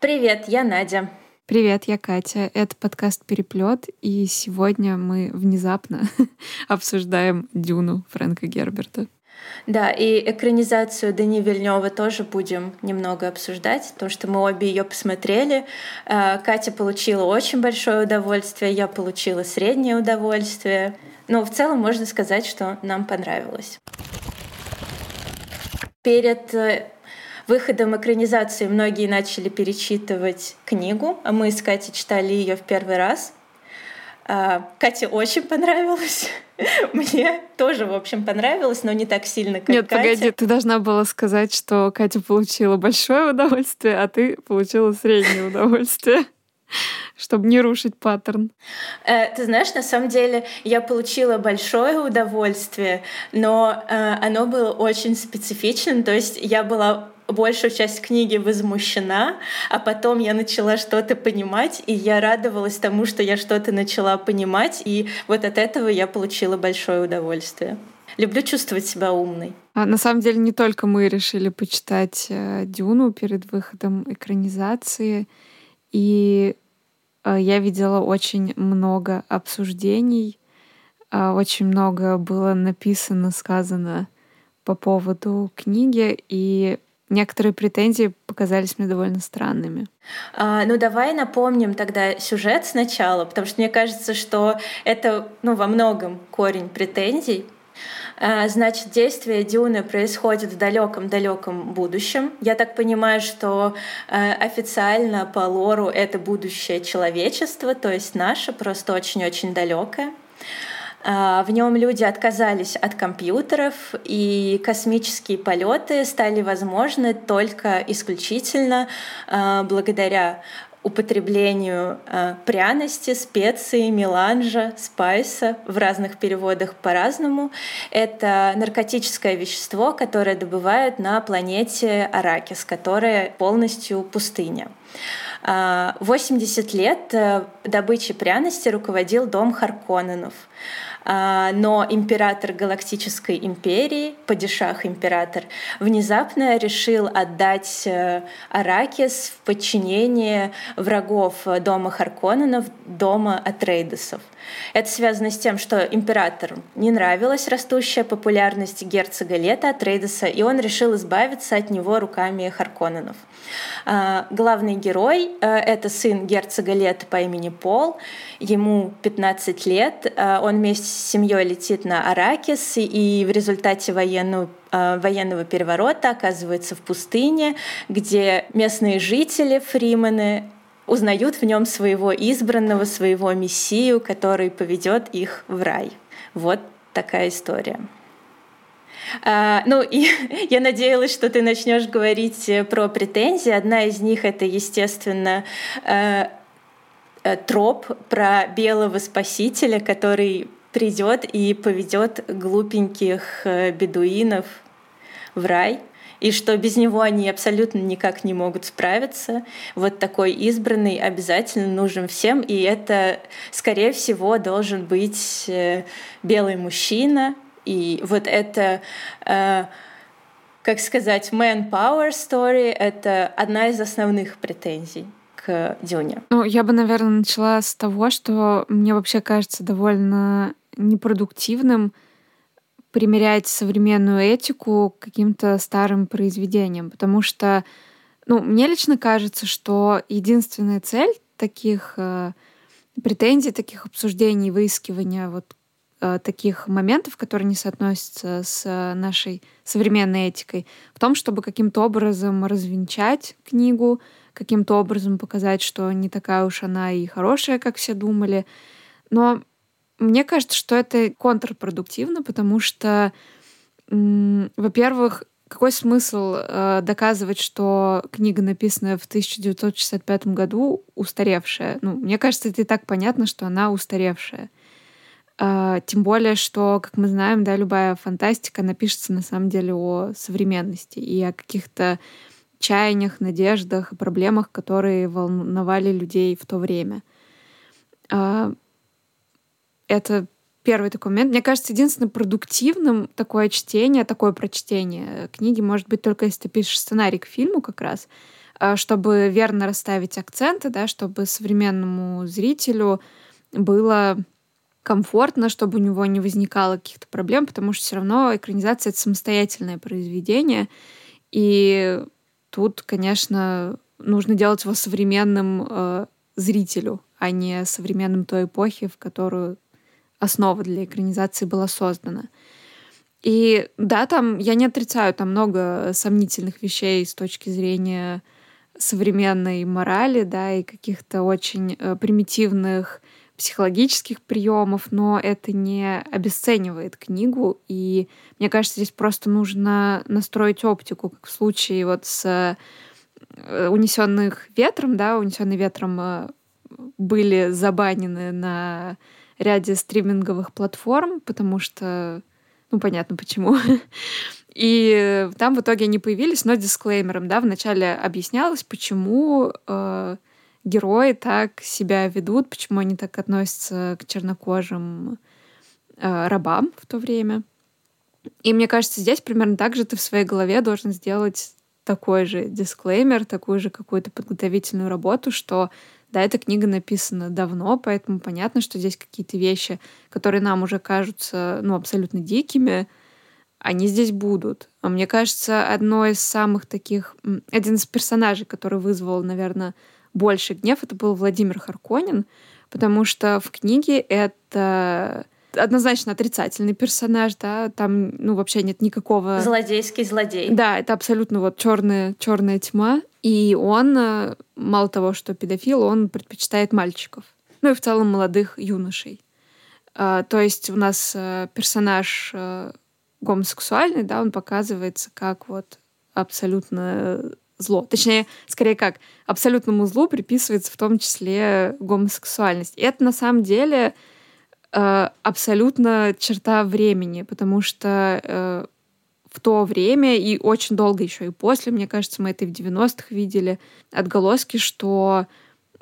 Привет, я Надя. Привет, я Катя. Это подкаст «Переплет», и сегодня мы внезапно обсуждаем «Дюну» Фрэнка Герберта. Да, и экранизацию Дани Вильнева тоже будем немного обсуждать, потому что мы обе ее посмотрели. Э, Катя получила очень большое удовольствие, я получила среднее удовольствие. Но в целом можно сказать, что нам понравилось. Перед э, выходом экранизации многие начали перечитывать книгу, а мы с Катей читали ее в первый раз. А, Кате очень понравилось. Мне тоже, в общем, понравилось, но не так сильно, как Нет, Катя. погоди, ты должна была сказать, что Катя получила большое удовольствие, а ты получила среднее удовольствие чтобы не рушить паттерн? Э, ты знаешь, на самом деле я получила большое удовольствие, но э, оно было очень специфичным. То есть я была большую часть книги возмущена, а потом я начала что-то понимать, и я радовалась тому, что я что-то начала понимать, и вот от этого я получила большое удовольствие. Люблю чувствовать себя умной. А на самом деле не только мы решили почитать э, Дюну перед выходом экранизации, и э, я видела очень много обсуждений, э, очень много было написано, сказано по поводу книги, и некоторые претензии показались мне довольно странными. А, ну давай напомним тогда сюжет сначала, потому что мне кажется, что это ну, во многом корень претензий. А, значит, действие Дюны происходит в далеком-далеком будущем. Я так понимаю, что а, официально по лору это будущее человечества, то есть наше, просто очень-очень далекое. А, в нем люди отказались от компьютеров, и космические полеты стали возможны только исключительно а, благодаря употреблению э, пряности, специй, меланжа, спайса в разных переводах по-разному. Это наркотическое вещество, которое добывают на планете Аракис, которая полностью пустыня. 80 лет добычей пряности руководил дом Харконненов. А, но император Галактической империи, падишах император, внезапно решил отдать э, Аракис в подчинение врагов дома Харконненов, дома Атрейдесов. Это связано с тем, что императору не нравилась растущая популярность герцога Лета Атрейдеса, и он решил избавиться от него руками Харконненов. А, главный герой э, — это сын герцога Лета по имени Пол. Ему 15 лет. А, он вместе с семьей летит на Аракис, и в результате военного а, военного переворота оказывается в пустыне, где местные жители, фримены, узнают в нем своего избранного, своего мессию, который поведет их в рай. Вот такая история. А, ну и я надеялась, что ты начнешь говорить э, про претензии. Одна из них это, естественно, э, э, троп про белого спасителя, который придет и поведет глупеньких бедуинов в рай и что без него они абсолютно никак не могут справиться. Вот такой избранный обязательно нужен всем, и это, скорее всего, должен быть белый мужчина, и вот это, э, как сказать, man-power story — это одна из основных претензий к Дюне. Ну, я бы, наверное, начала с того, что мне вообще кажется довольно непродуктивным примерять современную этику к каким-то старым произведениям, потому что, ну, мне лично кажется, что единственная цель таких э, претензий, таких обсуждений, выискивания вот Э, таких моментов, которые не соотносятся с нашей современной этикой, в том, чтобы каким-то образом развенчать книгу, каким-то образом показать, что не такая уж она и хорошая, как все думали. Но мне кажется, что это контрпродуктивно, потому что, во-первых, какой смысл э, доказывать, что книга, написанная в 1965 году, устаревшая? Ну, мне кажется, это и так понятно, что она устаревшая. А, тем более, что, как мы знаем, да, любая фантастика напишется на самом деле о современности и о каких-то чаяниях, надеждах и проблемах, которые волновали людей в то время. А, это первый такой момент. Мне кажется, единственным продуктивным такое чтение, такое прочтение книги может быть только если ты пишешь сценарий к фильму как раз, э, чтобы верно расставить акценты, да, чтобы современному зрителю было комфортно, чтобы у него не возникало каких-то проблем, потому что все равно экранизация — это самостоятельное произведение, и тут, конечно, нужно делать его современным э, зрителю, а не современным той эпохи, в которую основа для экранизации была создана. И да, там, я не отрицаю, там много сомнительных вещей с точки зрения современной морали, да, и каких-то очень э, примитивных психологических приемов, но это не обесценивает книгу. И мне кажется, здесь просто нужно настроить оптику, как в случае вот с э, унесенных ветром, да, унесенные ветром э, были забанены на ряде стриминговых платформ, потому что, ну, понятно почему. И там в итоге они появились, но дисклеймером, да, вначале объяснялось, почему э, герои так себя ведут, почему они так относятся к чернокожим э, рабам в то время. И мне кажется, здесь примерно так же ты в своей голове должен сделать такой же дисклеймер, такую же какую-то подготовительную работу, что да, эта книга написана давно, поэтому понятно, что здесь какие-то вещи, которые нам уже кажутся ну, абсолютно дикими, они здесь будут. А мне кажется, одно из самых таких... Один из персонажей, который вызвал, наверное, больше гнев, это был Владимир Харконин, потому что в книге это однозначно отрицательный персонаж, да, там, ну, вообще нет никакого... Злодейский злодей. Да, это абсолютно вот черная, черная тьма. И он, э, мало того, что педофил, он предпочитает мальчиков. Ну и в целом молодых юношей. А, то есть у нас э, персонаж э, гомосексуальный, да, он показывается как вот абсолютно зло. Точнее, скорее как, абсолютному злу приписывается в том числе гомосексуальность. И это на самом деле э, абсолютно черта времени, потому что э, в то время и очень долго еще и после, мне кажется, мы это и в 90-х видели, отголоски, что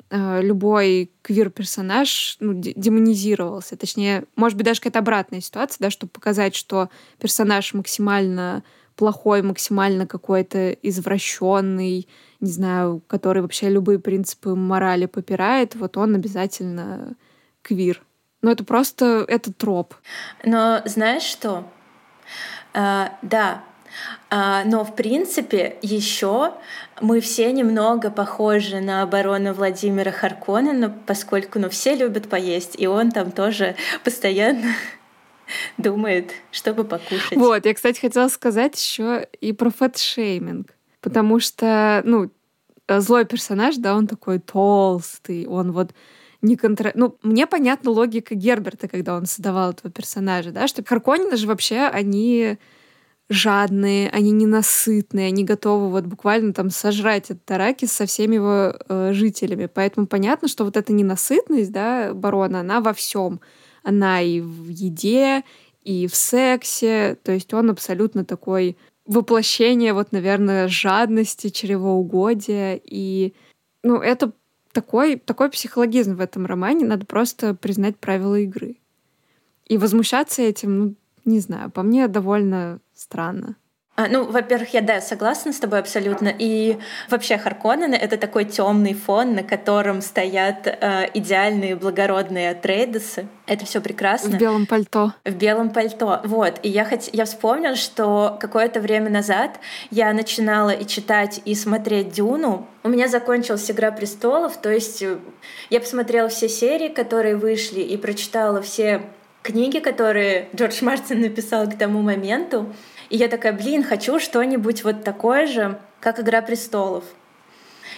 э, любой квир-персонаж ну, демонизировался. Точнее, может быть, даже какая-то обратная ситуация, да, чтобы показать, что персонаж максимально плохой, максимально какой-то извращенный, не знаю, который вообще любые принципы морали попирает, вот он обязательно квир. Но это просто, это троп. Но знаешь что? А, да, а, но в принципе еще мы все немного похожи на оборону Владимира Харконена, поскольку ну, все любят поесть, и он там тоже постоянно думает, чтобы покушать. Вот, я, кстати, хотела сказать еще и про фэтшейминг. Потому что, ну, злой персонаж, да, он такой толстый, он вот не контр... Ну, мне понятна логика Герберта, когда он создавал этого персонажа, да, что Харконины же вообще, они жадные, они ненасытные, они готовы вот буквально там сожрать этот Таракис со всеми его э, жителями. Поэтому понятно, что вот эта ненасытность, да, барона, она во всем она и в еде, и в сексе. То есть он абсолютно такой воплощение, вот, наверное, жадности, чревоугодия. И, ну, это такой, такой психологизм в этом романе. Надо просто признать правила игры. И возмущаться этим, ну, не знаю, по мне довольно странно. А, ну, во-первых, я да, согласна с тобой абсолютно. И вообще Харконнены — это такой темный фон, на котором стоят э, идеальные благородные трейдесы. Это все прекрасно. В белом пальто. В белом пальто. Вот. И я, хот... я вспомнила, что какое-то время назад я начинала и читать, и смотреть «Дюну». У меня закончилась «Игра престолов», то есть э, я посмотрела все серии, которые вышли, и прочитала все книги, которые Джордж Мартин написал к тому моменту. И я такая, блин, хочу что-нибудь вот такое же, как «Игра престолов».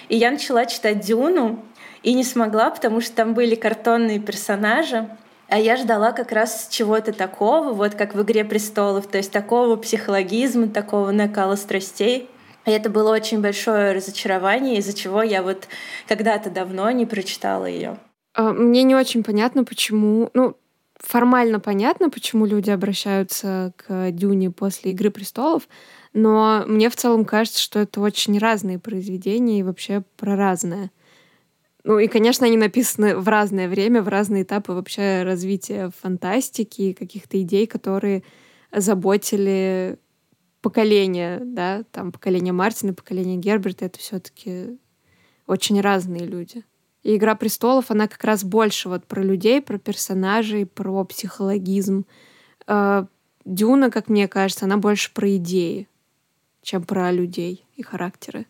И я начала читать «Дюну», и не смогла, потому что там были картонные персонажи, а я ждала как раз чего-то такого, вот как в «Игре престолов», то есть такого психологизма, такого накала страстей. И это было очень большое разочарование, из-за чего я вот когда-то давно не прочитала ее. А, мне не очень понятно, почему... Ну, формально понятно, почему люди обращаются к Дюне после «Игры престолов», но мне в целом кажется, что это очень разные произведения и вообще про разное. Ну и, конечно, они написаны в разное время, в разные этапы вообще развития фантастики, каких-то идей, которые заботили поколения, да, там поколение Мартина, поколение Герберта, это все-таки очень разные люди. И «Игра престолов», она как раз больше вот про людей, про персонажей, про психологизм. А Дюна, как мне кажется, она больше про идеи, чем про людей и характеры.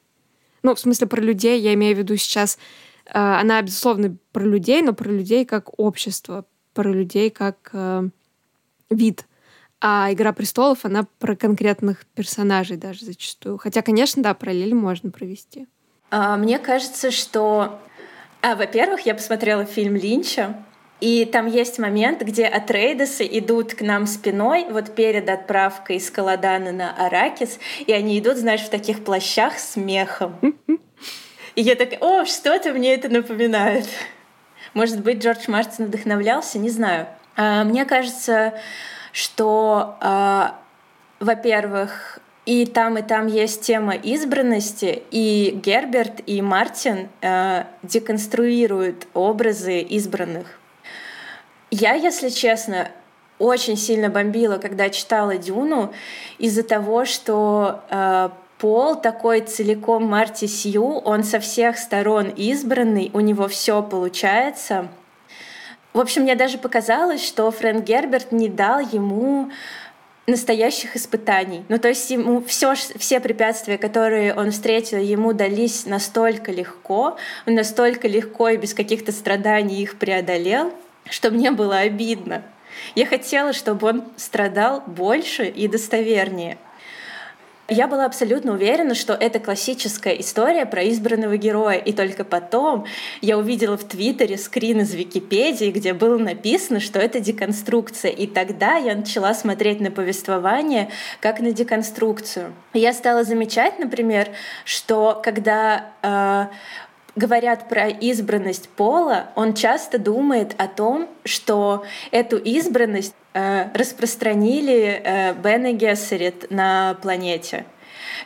Ну, в смысле, про людей я имею в виду сейчас... А, она, безусловно, про людей, но про людей как общество, про людей как э, вид. А «Игра престолов», она про конкретных персонажей даже зачастую. Хотя, конечно, да, параллель можно провести. А, мне кажется, что а, во-первых, я посмотрела фильм Линча, и там есть момент, где Атрейдесы идут к нам спиной, вот перед отправкой из Каладана на Аракис, и они идут, знаешь, в таких плащах с мехом. И я такая, о, что-то мне это напоминает. Может быть, Джордж Мартин вдохновлялся, не знаю. А, мне кажется, что, а, во-первых, и там, и там есть тема избранности, и Герберт и Мартин э, деконструируют образы избранных. Я, если честно, очень сильно бомбила, когда читала Дюну, из-за того, что э, Пол такой целиком Марти Сью, он со всех сторон избранный, у него все получается. В общем, мне даже показалось, что Фрэнк Герберт не дал ему настоящих испытаний. Ну, то есть ему все, все препятствия, которые он встретил, ему дались настолько легко, он настолько легко и без каких-то страданий их преодолел, что мне было обидно. Я хотела, чтобы он страдал больше и достовернее. Я была абсолютно уверена, что это классическая история про избранного героя. И только потом я увидела в Твиттере скрин из Википедии, где было написано, что это деконструкция. И тогда я начала смотреть на повествование как на деконструкцию. Я стала замечать, например, что когда э, говорят про избранность пола, он часто думает о том, что эту избранность Э, распространили э, Бен и Гессерит на планете.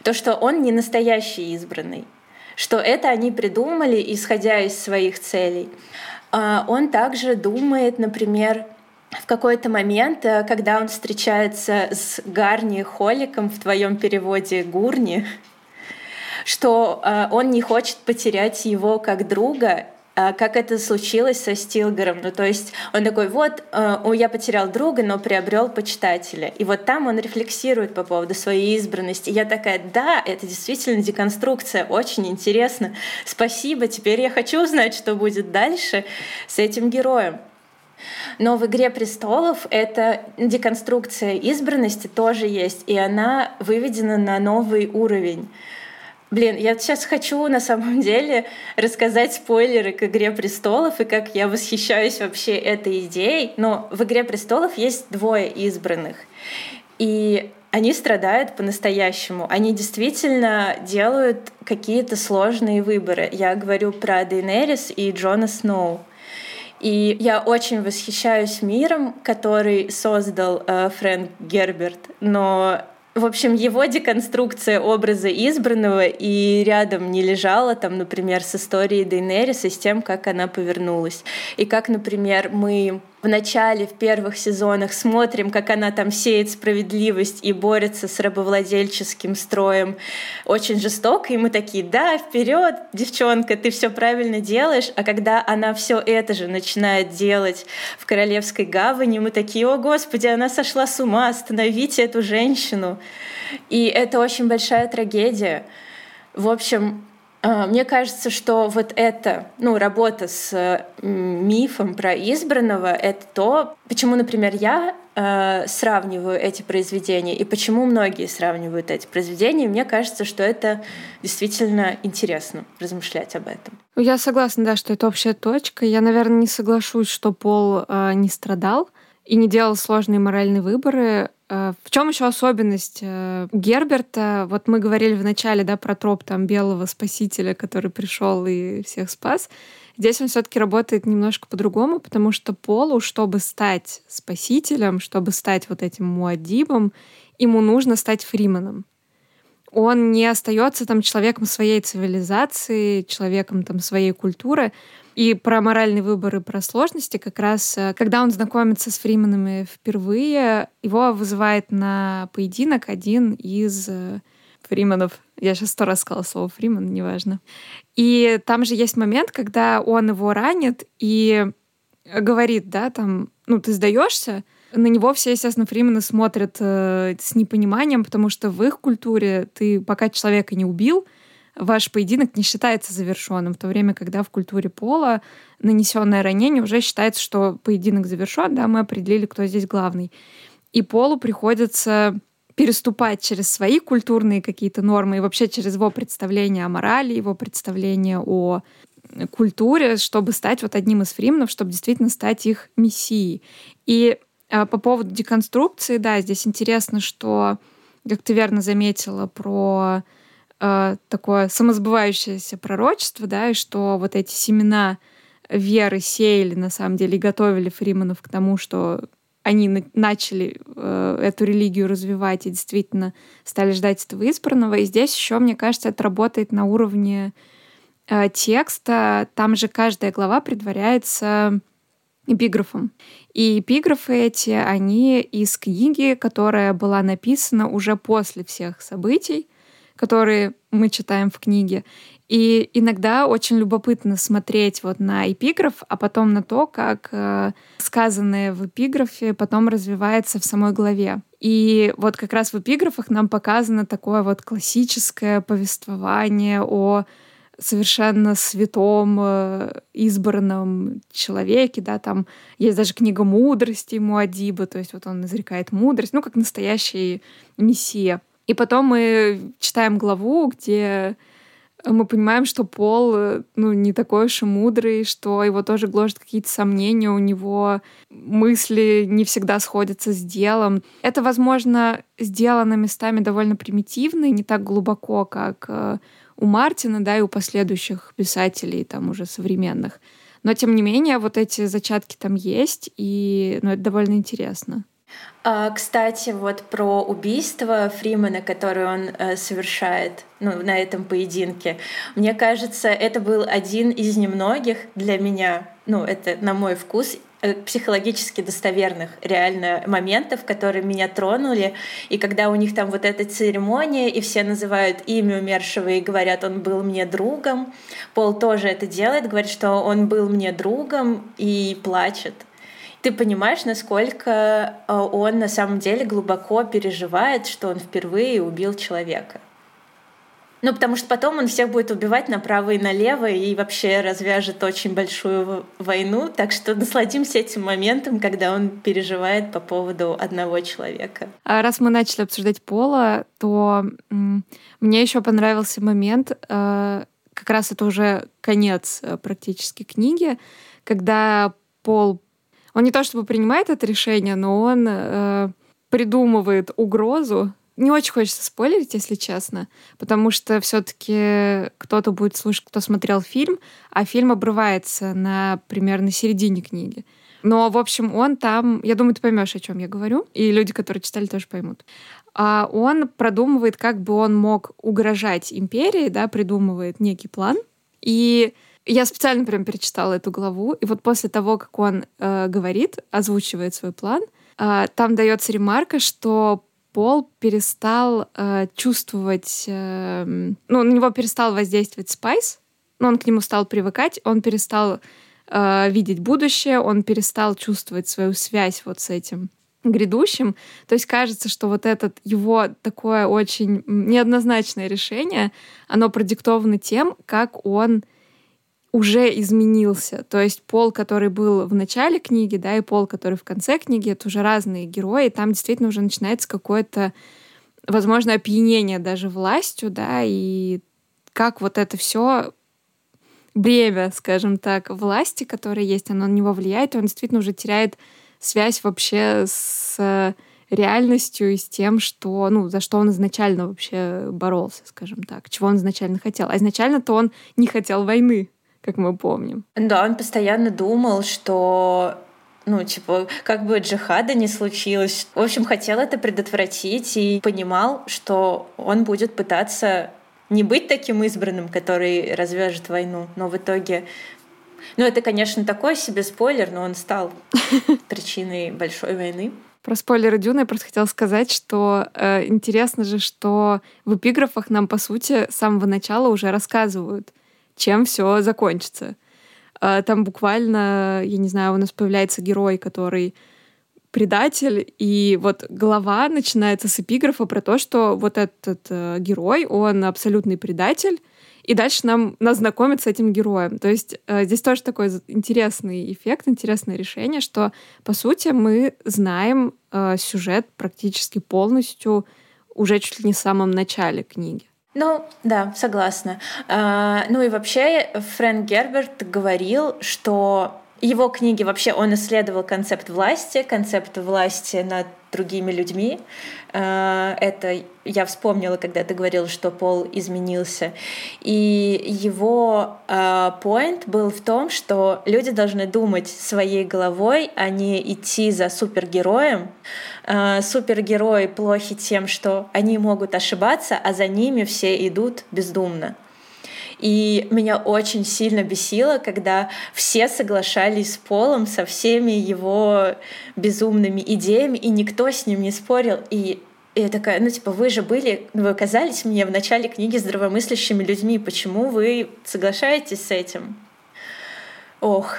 То, что он не настоящий избранный, что это они придумали, исходя из своих целей. А он также думает, например, в какой-то момент, э, когда он встречается с Гарни Холиком в твоем переводе Гурни, что он не хочет потерять его как друга, а, как это случилось со Стилгером. Ну, то есть он такой, вот, э, я потерял друга, но приобрел почитателя. И вот там он рефлексирует по поводу своей избранности. И я такая, да, это действительно деконструкция, очень интересно. Спасибо, теперь я хочу узнать, что будет дальше с этим героем. Но в «Игре престолов» эта деконструкция избранности тоже есть, и она выведена на новый уровень. Блин, я сейчас хочу на самом деле рассказать спойлеры к «Игре престолов» и как я восхищаюсь вообще этой идеей. Но в «Игре престолов» есть двое избранных. И они страдают по-настоящему. Они действительно делают какие-то сложные выборы. Я говорю про Дейнерис и Джона Сноу. И я очень восхищаюсь миром, который создал э, Фрэнк Герберт, но в общем, его деконструкция образа избранного и рядом не лежала там, например, с историей Дейнерис и с тем, как она повернулась. И как, например, мы в начале, в первых сезонах смотрим, как она там сеет справедливость и борется с рабовладельческим строем очень жестоко, и мы такие, да, вперед, девчонка, ты все правильно делаешь, а когда она все это же начинает делать в Королевской гавани, мы такие, о господи, она сошла с ума, остановите эту женщину. И это очень большая трагедия. В общем, мне кажется, что вот эта ну, работа с мифом про избранного — это то, почему, например, я э, сравниваю эти произведения и почему многие сравнивают эти произведения. Мне кажется, что это действительно интересно размышлять об этом. Я согласна, да, что это общая точка. Я, наверное, не соглашусь, что Пол э, не страдал и не делал сложные моральные выборы. Э, в чем еще особенность э, Герберта? Вот мы говорили в начале, да, про троп там белого спасителя, который пришел и всех спас. Здесь он все-таки работает немножко по-другому, потому что Полу, чтобы стать спасителем, чтобы стать вот этим Муадибом, ему нужно стать Фриманом. он не остается там человеком своей цивилизации, человеком там своей культуры. И про моральный выбор и про сложности как раз, э, когда он знакомится с Фриманами впервые, его вызывает на поединок один из э, Фриманов. Я сейчас сто раз сказала слово Фриман, неважно. И там же есть момент, когда он его ранит и говорит, да, там, ну, ты сдаешься, на него все, естественно, Фримены смотрят э, с непониманием, потому что в их культуре ты пока человека не убил, ваш поединок не считается завершенным, в то время, когда в культуре пола нанесенное ранение уже считается, что поединок завершен, да, мы определили, кто здесь главный. И полу приходится переступать через свои культурные какие-то нормы и вообще через его представление о морали, его представление о культуре, чтобы стать вот одним из фримнов, чтобы действительно стать их мессией. И а, по поводу деконструкции, да, здесь интересно, что, как ты верно заметила, про э, такое самосбывающееся пророчество, да, и что вот эти семена веры сеяли, на самом деле, и готовили фриманов к тому, что они начали э, эту религию развивать и действительно стали ждать этого избранного. И здесь еще, мне кажется, это работает на уровне э, текста. Там же каждая глава предваряется эпиграфом. И эпиграфы эти, они из книги, которая была написана уже после всех событий, которые мы читаем в книге. И иногда очень любопытно смотреть вот на эпиграф, а потом на то, как э, сказанное в эпиграфе потом развивается в самой главе. И вот как раз в эпиграфах нам показано такое вот классическое повествование о совершенно святом, э, избранном человеке, да, там есть даже книга мудрости Муадиба, то есть вот он изрекает мудрость, ну, как настоящий мессия. И потом мы читаем главу, где мы понимаем, что Пол ну, не такой уж и мудрый, что его тоже гложат какие-то сомнения, у него мысли не всегда сходятся с делом. Это, возможно, сделано местами довольно примитивно и не так глубоко, как э, у Мартина, да, и у последующих писателей, там уже современных. Но, тем не менее, вот эти зачатки там есть, и ну, это довольно интересно. А, кстати, вот про убийство Фримена, которое он э, совершает ну, на этом поединке. Мне кажется, это был один из немногих для меня, ну, это на мой вкус, э, психологически достоверных реально моментов, которые меня тронули. И когда у них там вот эта церемония, и все называют имя умершего и говорят, он был мне другом. Пол тоже это делает, говорит, что он был мне другом и плачет ты понимаешь, насколько э, он на самом деле глубоко переживает, что он впервые убил человека. Ну, потому что потом он всех будет убивать направо и налево и вообще развяжет очень большую войну. Так что насладимся этим моментом, когда он переживает по поводу одного человека. А раз мы начали обсуждать Пола, то мне еще понравился момент, э, как раз это уже конец э, практически книги, когда Пол он не то чтобы принимает это решение, но он э, придумывает угрозу. Не очень хочется спойлерить, если честно, потому что все-таки кто-то будет слушать, кто смотрел фильм, а фильм обрывается на примерно середине книги. Но, в общем, он там, я думаю, ты поймешь, о чем я говорю, и люди, которые читали, тоже поймут. А он продумывает, как бы он мог угрожать империи, да, придумывает некий план. И я специально прям перечитала эту главу, и вот после того, как он э, говорит, озвучивает свой план, э, там дается ремарка, что Пол перестал э, чувствовать, э, ну, на него перестал воздействовать Spice, но он к нему стал привыкать, он перестал э, видеть будущее, он перестал чувствовать свою связь вот с этим грядущим. То есть кажется, что вот это его такое очень неоднозначное решение, оно продиктовано тем, как он уже изменился. То есть пол, который был в начале книги, да, и пол, который в конце книги, это уже разные герои. Там действительно уже начинается какое-то, возможно, опьянение даже властью, да, и как вот это все бремя, скажем так, власти, которое есть, оно на него влияет, и он действительно уже теряет связь вообще с реальностью и с тем, что, ну, за что он изначально вообще боролся, скажем так, чего он изначально хотел. А изначально-то он не хотел войны, как мы помним. Да, он постоянно думал, что ну, типа, как бы джихада не случилось. В общем, хотел это предотвратить и понимал, что он будет пытаться не быть таким избранным, который развяжет войну, но в итоге ну, это, конечно, такой себе спойлер, но он стал причиной большой войны. Про спойлеры Дюны я просто хотела сказать, что э, интересно же, что в эпиграфах нам, по сути, с самого начала уже рассказывают, чем все закончится. Э, там буквально, я не знаю, у нас появляется герой, который предатель, и вот глава начинается с эпиграфа про то, что вот этот э, герой, он абсолютный предатель, и дальше нам нас знакомят с этим героем. То есть э, здесь тоже такой интересный эффект, интересное решение, что по сути мы знаем э, сюжет практически полностью уже чуть ли не в самом начале книги. Ну, да, согласна. А, ну и вообще Фрэнк Герберт говорил, что его книги вообще он исследовал концепт власти, концепт власти над другими людьми. Э, это я вспомнила, когда ты говорил, что Пол изменился. И его поинт э, был в том, что люди должны думать своей головой, а не идти за супергероем. Э, супергерои плохи тем, что они могут ошибаться, а за ними все идут бездумно. И меня очень сильно бесило, когда все соглашались с Полом со всеми его безумными идеями, и никто с ним не спорил. И и я такая, ну, типа, вы же были, вы оказались мне в начале книги здравомыслящими людьми. Почему вы соглашаетесь с этим? Ох.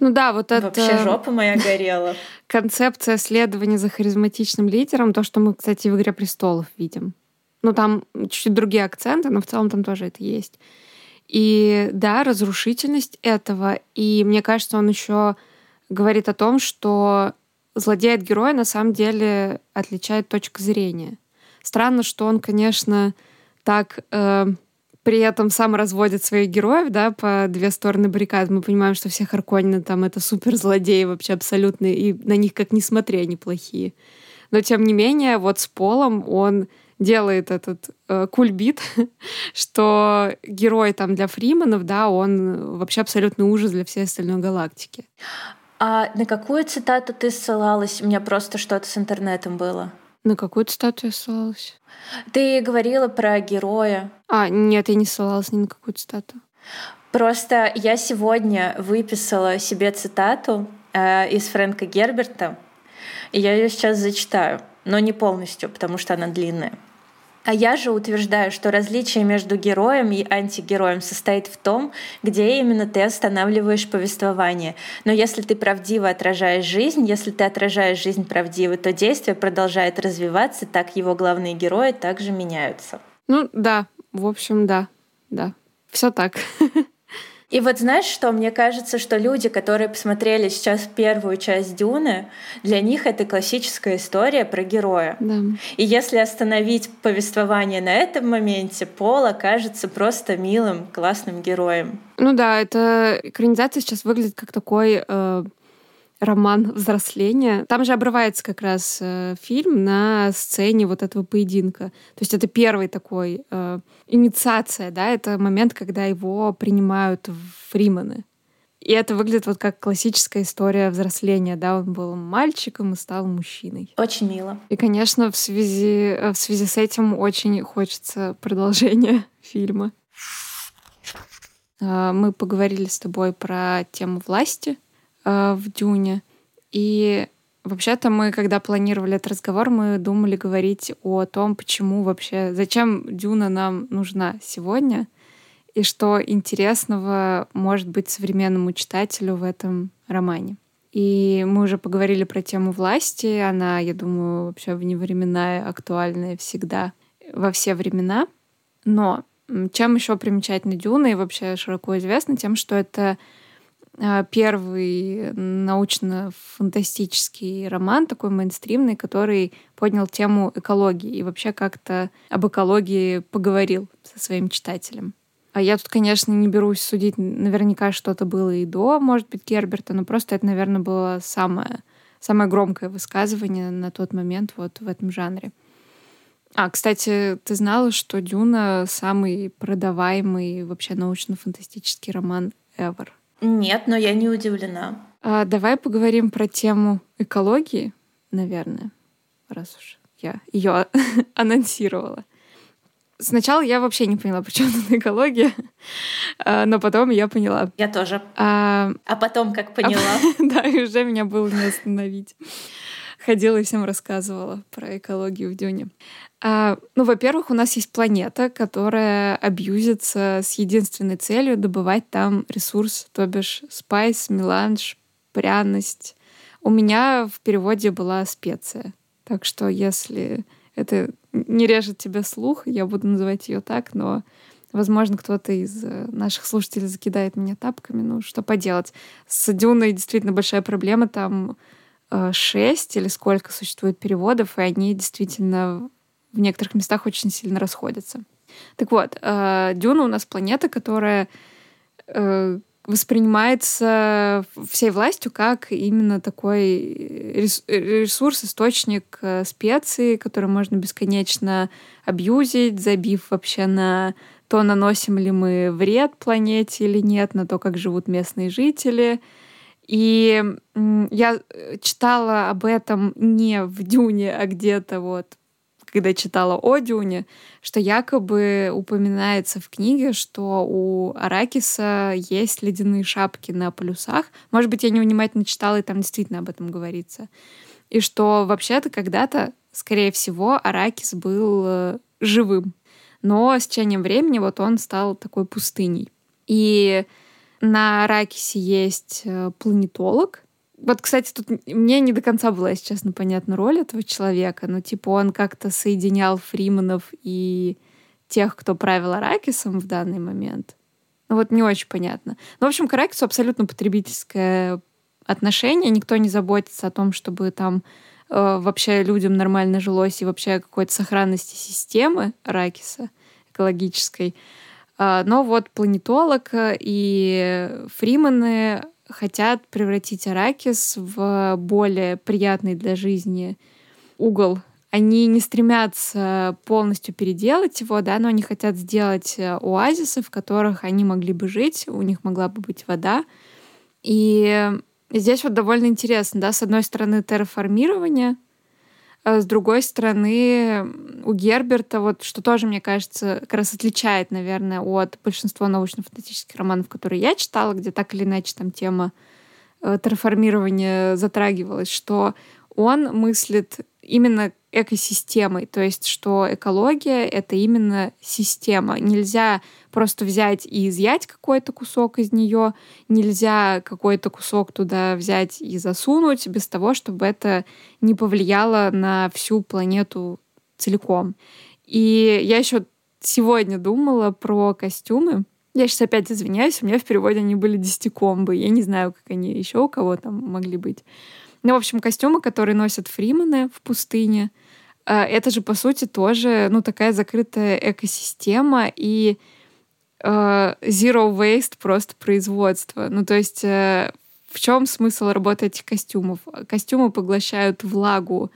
Ну да, вот это... Вообще жопа моя горела. Концепция следования за харизматичным лидером, то, что мы, кстати, в «Игре престолов» видим. Ну, там чуть-чуть другие акценты, но в целом там тоже это есть. И да, разрушительность этого. И мне кажется, он еще говорит о том, что злодей от героя на самом деле отличает точка зрения. Странно, что он, конечно, так э, при этом сам разводит своих героев, да, по две стороны баррикад. Мы понимаем, что все Харконины там это супер злодеи вообще абсолютные, и на них как ни смотри, они плохие. Но тем не менее, вот с Полом он делает этот э, кульбит, что герой там для Фриманов, да, он вообще абсолютный ужас для всей остальной галактики. А на какую цитату ты ссылалась? У меня просто что-то с интернетом было. На какую цитату я ссылалась? Ты говорила про героя. А, нет, я не ссылалась ни на какую цитату. Просто я сегодня выписала себе цитату э, из Фрэнка Герберта, и я ее сейчас зачитаю, но не полностью, потому что она длинная. А я же утверждаю, что различие между героем и антигероем состоит в том, где именно ты останавливаешь повествование. Но если ты правдиво отражаешь жизнь, если ты отражаешь жизнь правдиво, то действие продолжает развиваться, так его главные герои также меняются. Ну да, в общем, да, да. Все так. И вот знаешь что, мне кажется, что люди, которые посмотрели сейчас первую часть Дюны, для них это классическая история про героя. Да. И если остановить повествование на этом моменте, Пол окажется просто милым, классным героем. Ну да, эта экранизация сейчас выглядит как такой э, роман взросления. Там же обрывается как раз э, фильм на сцене вот этого поединка. То есть это первый такой э, инициация, да, это момент, когда его принимают в Фриманы. И это выглядит вот как классическая история взросления, да, он был мальчиком и стал мужчиной. Очень мило. И, конечно, в связи, э, в связи с этим очень хочется продолжения фильма. Э, мы поговорили с тобой про тему власти, Э, в Дюне. И вообще-то мы, когда планировали этот разговор, мы думали говорить о том, почему вообще, зачем Дюна нам нужна сегодня, и что интересного может быть современному читателю в этом романе. И мы уже поговорили про тему власти. Она, я думаю, вообще вневременная, актуальная всегда, во все времена. Но чем еще примечательна Дюна и вообще широко известна тем, что это первый научно-фантастический роман, такой мейнстримный, который поднял тему экологии и вообще как-то об экологии поговорил со своим читателем. А я тут, конечно, не берусь судить, наверняка что-то было и до, может быть, Герберта, но просто это, наверное, было самое, самое громкое высказывание на тот момент вот в этом жанре. А, кстати, ты знала, что «Дюна» — самый продаваемый вообще научно-фантастический роман ever? Нет, но я не удивлена. А, давай поговорим про тему экологии, наверное, раз уж я ее анонсировала. Сначала я вообще не поняла, почему тут экология, а, но потом я поняла. Я тоже. А, а потом как поняла. да, и уже меня было не остановить. Ходила и всем рассказывала про экологию в Дюне. А, ну, во-первых, у нас есть планета, которая абьюзится с единственной целью добывать там ресурс, то бишь спайс, меланж, пряность. У меня в переводе была специя. Так что если это не режет тебе слух, я буду называть ее так, но, возможно, кто-то из э, наших слушателей закидает меня тапками, ну, что поделать. С Дюной действительно большая проблема, там э, шесть или сколько существует переводов, и они действительно в некоторых местах очень сильно расходятся. Так вот, э, Дюна у нас планета, которая воспринимается всей властью как именно такой ресурс, источник э, специй, который можно бесконечно абьюзить, забив вообще на то, наносим ли мы вред планете или нет, на то, как живут местные жители. И я э, читала об этом не в Дюне, а где-то вот когда читала о Дюне, что якобы упоминается в книге, что у Аракиса есть ледяные шапки на полюсах. Может быть, я невнимательно читала, и там действительно об этом говорится. И что вообще-то когда-то, скорее всего, Аракис был э, живым. Но с течением времени вот он стал такой пустыней. И на Аракисе есть э, планетолог, вот, кстати, тут мне не до конца была, если честно, понятна роль этого человека. Но, типа, он как-то соединял Фриманов и тех, кто правил Аракисом в данный момент. Ну, вот не очень понятно. Ну, в общем, к Аракису абсолютно потребительское отношение. Никто не заботится о том, чтобы там э, вообще людям нормально жилось и вообще какой-то сохранности системы Аракиса экологической. Э, но вот планетолог и Фриманы хотят превратить Аракис в более приятный для жизни угол. Они не стремятся полностью переделать его, да, но они хотят сделать э, оазисы, в которых они могли бы жить, у них могла бы быть вода. И здесь вот довольно интересно, да, с одной стороны терраформирование, с другой стороны, у Герберта, вот, что тоже, мне кажется, как раз отличает, наверное, от большинства научно-фантастических романов, которые я читала, где так или иначе там тема э, терраформирования затрагивалась, что он мыслит именно экосистемой, то есть что экология — это именно система. Нельзя просто взять и изъять какой-то кусок из нее, нельзя какой-то кусок туда взять и засунуть без того, чтобы это не повлияло на всю планету целиком. И я еще сегодня думала про костюмы. Я сейчас опять извиняюсь, у меня в переводе они были десятикомбы. Я не знаю, как они еще у кого там могли быть. Ну, в общем, костюмы, которые носят фримены в пустыне, э, это же, по сути, тоже, ну, такая закрытая экосистема и э, zero waste просто производство. Ну, то есть э, в чем смысл работы этих костюмов? Костюмы поглощают влагу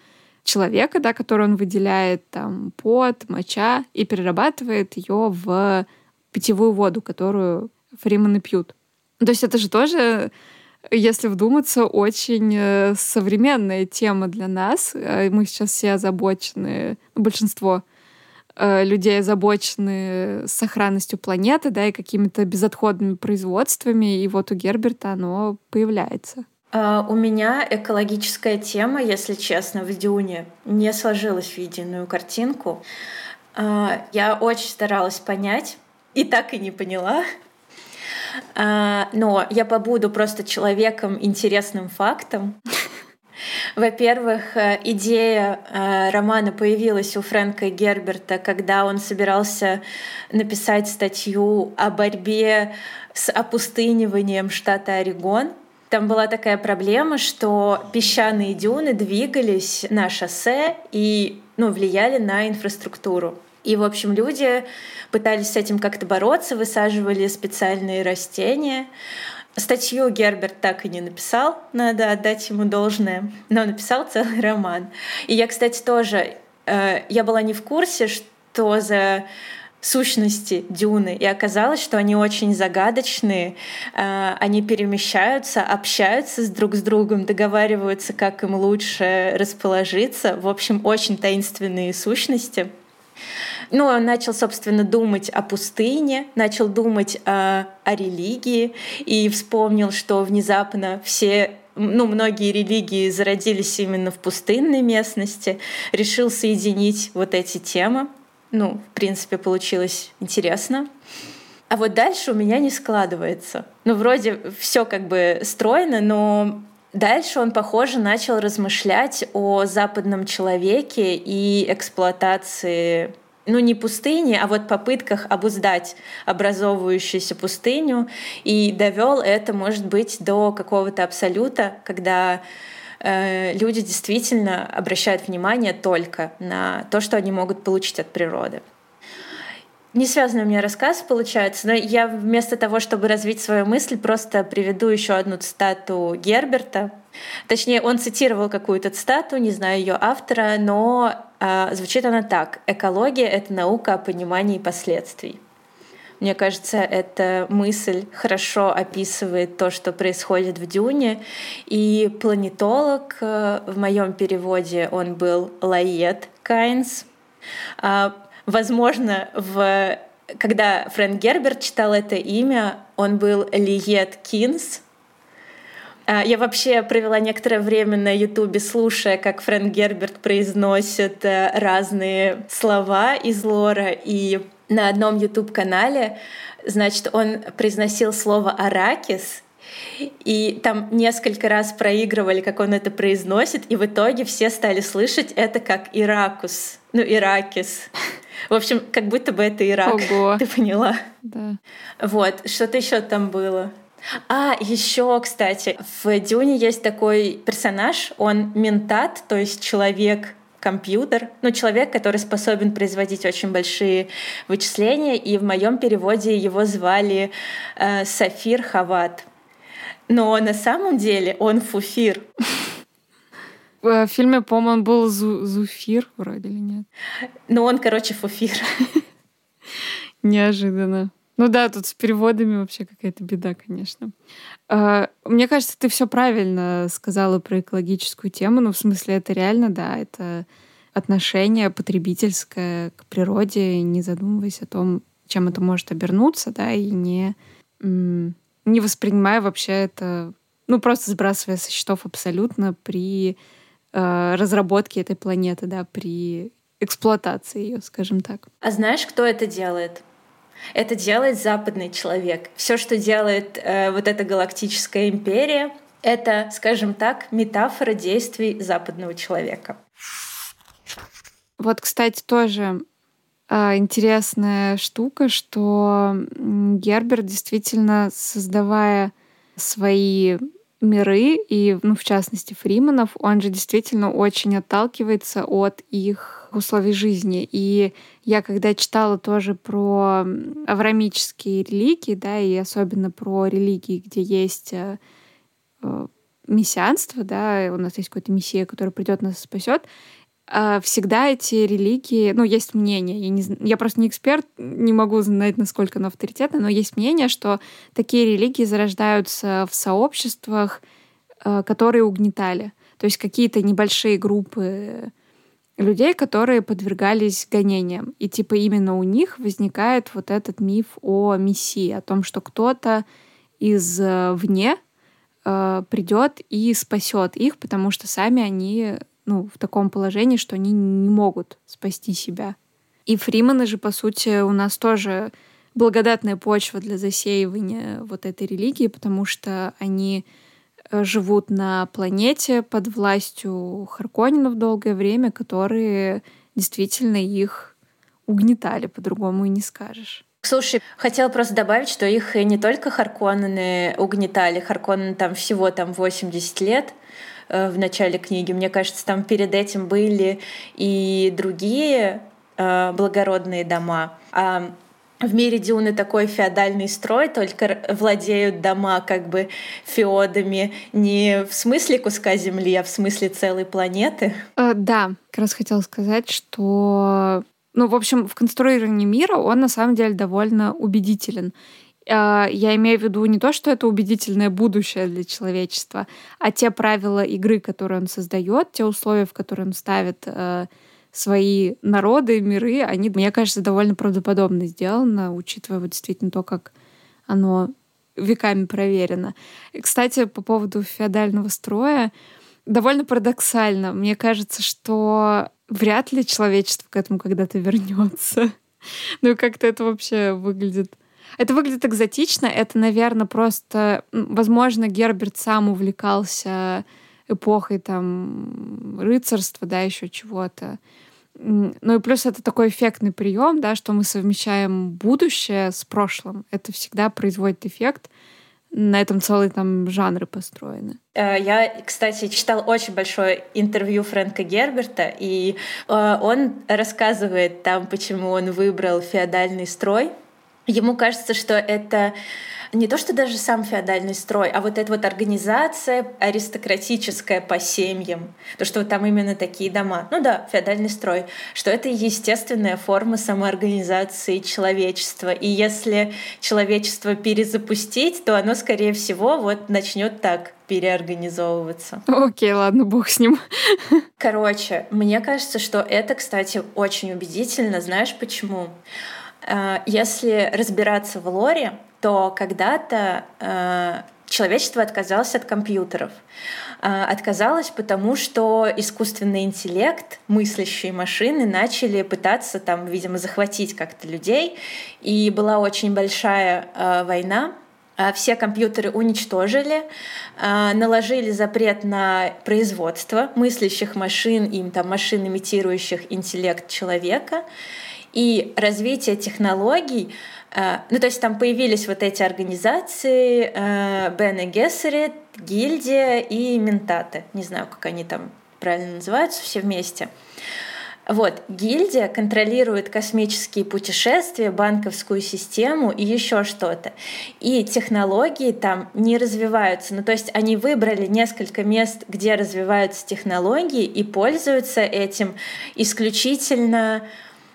человека, да, которую он выделяет, там, пот, моча, и перерабатывает ее в питьевую воду, которую фримены пьют. То есть это же тоже если вдуматься, очень э, современная тема для нас. Э, мы сейчас все озабочены, ну, большинство э, людей озабочены сохранностью планеты, да, и какими-то безотходными производствами, и вот у Герберта оно появляется. Uh, у меня экологическая тема, если честно, в Дюне не сложилась в единую картинку. Uh, я очень старалась понять, и так и не поняла, а, но я побуду просто человеком интересным фактом. Во-первых, э, идея э, романа появилась у Фрэнка Герберта, когда он собирался написать статью о борьбе с опустыниванием штата Орегон. Там была такая проблема, что песчаные дюны двигались на шоссе и ну, влияли на инфраструктуру. И, в общем, люди пытались с этим как-то бороться, высаживали специальные растения. Статью Герберт так и не написал, надо отдать ему должное, но написал целый роман. И я, кстати, тоже, э, я была не в курсе, что за сущности Дюны, и оказалось, что они очень загадочные, э, они перемещаются, общаются с друг с другом, договариваются, как им лучше расположиться. В общем, очень таинственные сущности. Ну, он начал, собственно, думать о пустыне, начал думать о, о религии и вспомнил, что внезапно все ну, многие религии зародились именно в пустынной местности, решил соединить вот эти темы. Ну, в принципе, получилось интересно. А вот дальше у меня не складывается. Ну, вроде все как бы стройно, но дальше он, похоже, начал размышлять о западном человеке и эксплуатации ну не пустыни, а вот попытках обуздать образовывающуюся пустыню и довел это, может быть, до какого-то абсолюта, когда э, люди действительно обращают внимание только на то, что они могут получить от природы. Не связанный у меня рассказ получается, но я вместо того, чтобы развить свою мысль, просто приведу еще одну цитату Герберта. Точнее, он цитировал какую-то цитату, не знаю ее автора, но э, звучит она так. «Экология — это наука о понимании последствий». Мне кажется, эта мысль хорошо описывает то, что происходит в Дюне. И планетолог, э, в моем переводе он был Лайет Кайнс. Возможно, в... когда Фрэнк Герберт читал это имя, он был Лиет Кинс. А, я вообще провела некоторое время на Ютубе, слушая, как Фрэнк Герберт произносит э, разные слова из лора. И на одном Ютуб-канале, значит, он произносил слово «аракис», и там несколько раз проигрывали, как он это произносит, и в итоге все стали слышать это как «иракус», ну, «иракис». В общем, как будто бы это Ирак. Ого. Ты поняла? Да. Вот, что-то еще там было. А, еще, кстати, в Дюне есть такой персонаж, он ментат, то есть человек, компьютер, ну, человек, который способен производить очень большие вычисления, и в моем переводе его звали э, Сафир Хават. Но на самом деле он фуфир. В фильме, по-моему, он был Зу Зуфир вроде или нет? Ну, он, короче, Фуфир. Неожиданно. Ну да, тут с переводами вообще какая-то беда, конечно. А, мне кажется, ты все правильно сказала про экологическую тему. Ну, в смысле, это реально, да, это отношение потребительское к природе, не задумываясь о том, чем это может обернуться, да, и не, не воспринимая вообще это, ну, просто сбрасывая со счетов абсолютно при Э, разработки этой планеты, да, при эксплуатации ее, скажем так. А знаешь, кто это делает? Это делает западный человек. Все, что делает э, вот эта галактическая империя, это, скажем так, метафора действий западного человека. Вот, кстати, тоже интересная штука, что Герберт действительно, создавая свои миры, и, ну, в частности, Фриманов, он же действительно очень отталкивается от их условий жизни. И я, когда читала тоже про аврамические религии, да, и особенно про религии, где есть э, э мессианство, да, у нас есть какой-то мессия, который придет нас спасет, а, всегда эти религии, ну, есть мнение, я, не, я просто не эксперт, не могу знать, насколько оно авторитетно, но есть мнение, что такие религии зарождаются в сообществах, а, которые угнетали. То есть какие-то небольшие группы людей, которые подвергались гонениям. И типа именно у них возникает вот этот миф о мессии, о том, что кто-то извне э, придет и спасет их, потому что сами они ну, в таком положении, что они не могут спасти себя. И фриманы же, по сути, у нас тоже благодатная почва для засеивания вот этой религии, потому что они э, живут на планете под властью Харконинов долгое время, которые действительно их угнетали, по-другому и не скажешь. Слушай, хотела просто добавить, что их не только Харконнены угнетали, Харконнены там всего там 80 лет, в начале книги. Мне кажется, там перед этим были и другие э, благородные дома. А в мире Дюны такой феодальный строй, только владеют дома как бы феодами не в смысле куска земли, а в смысле целой планеты. Э, да, как раз хотела сказать, что ну, в общем, в конструировании мира он на самом деле довольно убедителен. А, я имею в виду не то, что это убедительное будущее для человечества, а те правила игры, которые он создает, те условия, в которые он ставит э, свои народы, миры, они, мне кажется, довольно правдоподобно сделаны, учитывая вот действительно то, как оно веками проверено. И, кстати, по поводу феодального строя, довольно парадоксально. Мне кажется, что вряд ли человечество к этому когда-то вернется. Ну, как-то это вообще выглядит это выглядит экзотично. Это, наверное, просто... Возможно, Герберт сам увлекался эпохой там рыцарства, да, еще чего-то. Ну и плюс это такой эффектный прием, да, что мы совмещаем будущее с прошлым. Это всегда производит эффект. На этом целые там жанры построены. Э, я, кстати, читал очень большое интервью Фрэнка Герберта, и э, он рассказывает там, почему он выбрал феодальный строй, Ему кажется, что это не то, что даже сам феодальный строй, а вот эта вот организация аристократическая по семьям, то, что там именно такие дома, ну да, феодальный строй, что это естественная форма самоорганизации человечества. И если человечество перезапустить, то оно, скорее всего, вот начнет так переорганизовываться. Окей, ладно, бог с ним. Короче, мне кажется, что это, кстати, очень убедительно. Знаешь почему? Э, если разбираться в лоре, то когда-то э, человечество отказалось от компьютеров. Э, отказалось потому, что искусственный интеллект, мыслящие машины начали пытаться там, видимо, захватить как-то людей. И была очень большая война, все компьютеры уничтожили, наложили запрет на производство мыслящих машин, им там машин, имитирующих интеллект человека. И развитие технологий, э, ну то есть там появились вот эти организации э, Бене Гессерит, Гильдия и Ментаты. Не знаю, как они там правильно называются, все вместе. Вот, гильдия контролирует космические путешествия, банковскую систему и еще что-то. И технологии там не развиваются. Ну, то есть они выбрали несколько мест, где развиваются технологии и пользуются этим исключительно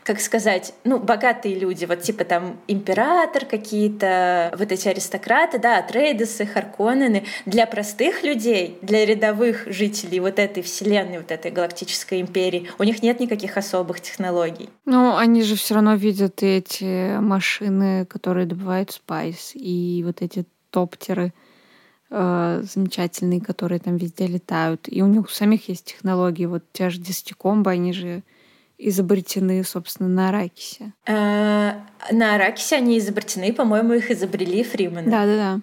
как сказать, ну, богатые люди, вот типа там император какие-то, вот эти аристократы, да, Трейдесы, Харконнены. Для простых людей, для рядовых жителей вот этой вселенной, вот этой галактической империи, у них нет никаких особых технологий. Ну, они же все равно видят эти машины, которые добывают спайс, и вот эти топтеры э, замечательные, которые там везде летают. И у них у самих есть технологии. Вот те же десятикомбы, они же изобретены, собственно, на Аракисе? Э, на Аракисе они изобретены, по-моему, их изобрели Фримены. Да-да-да.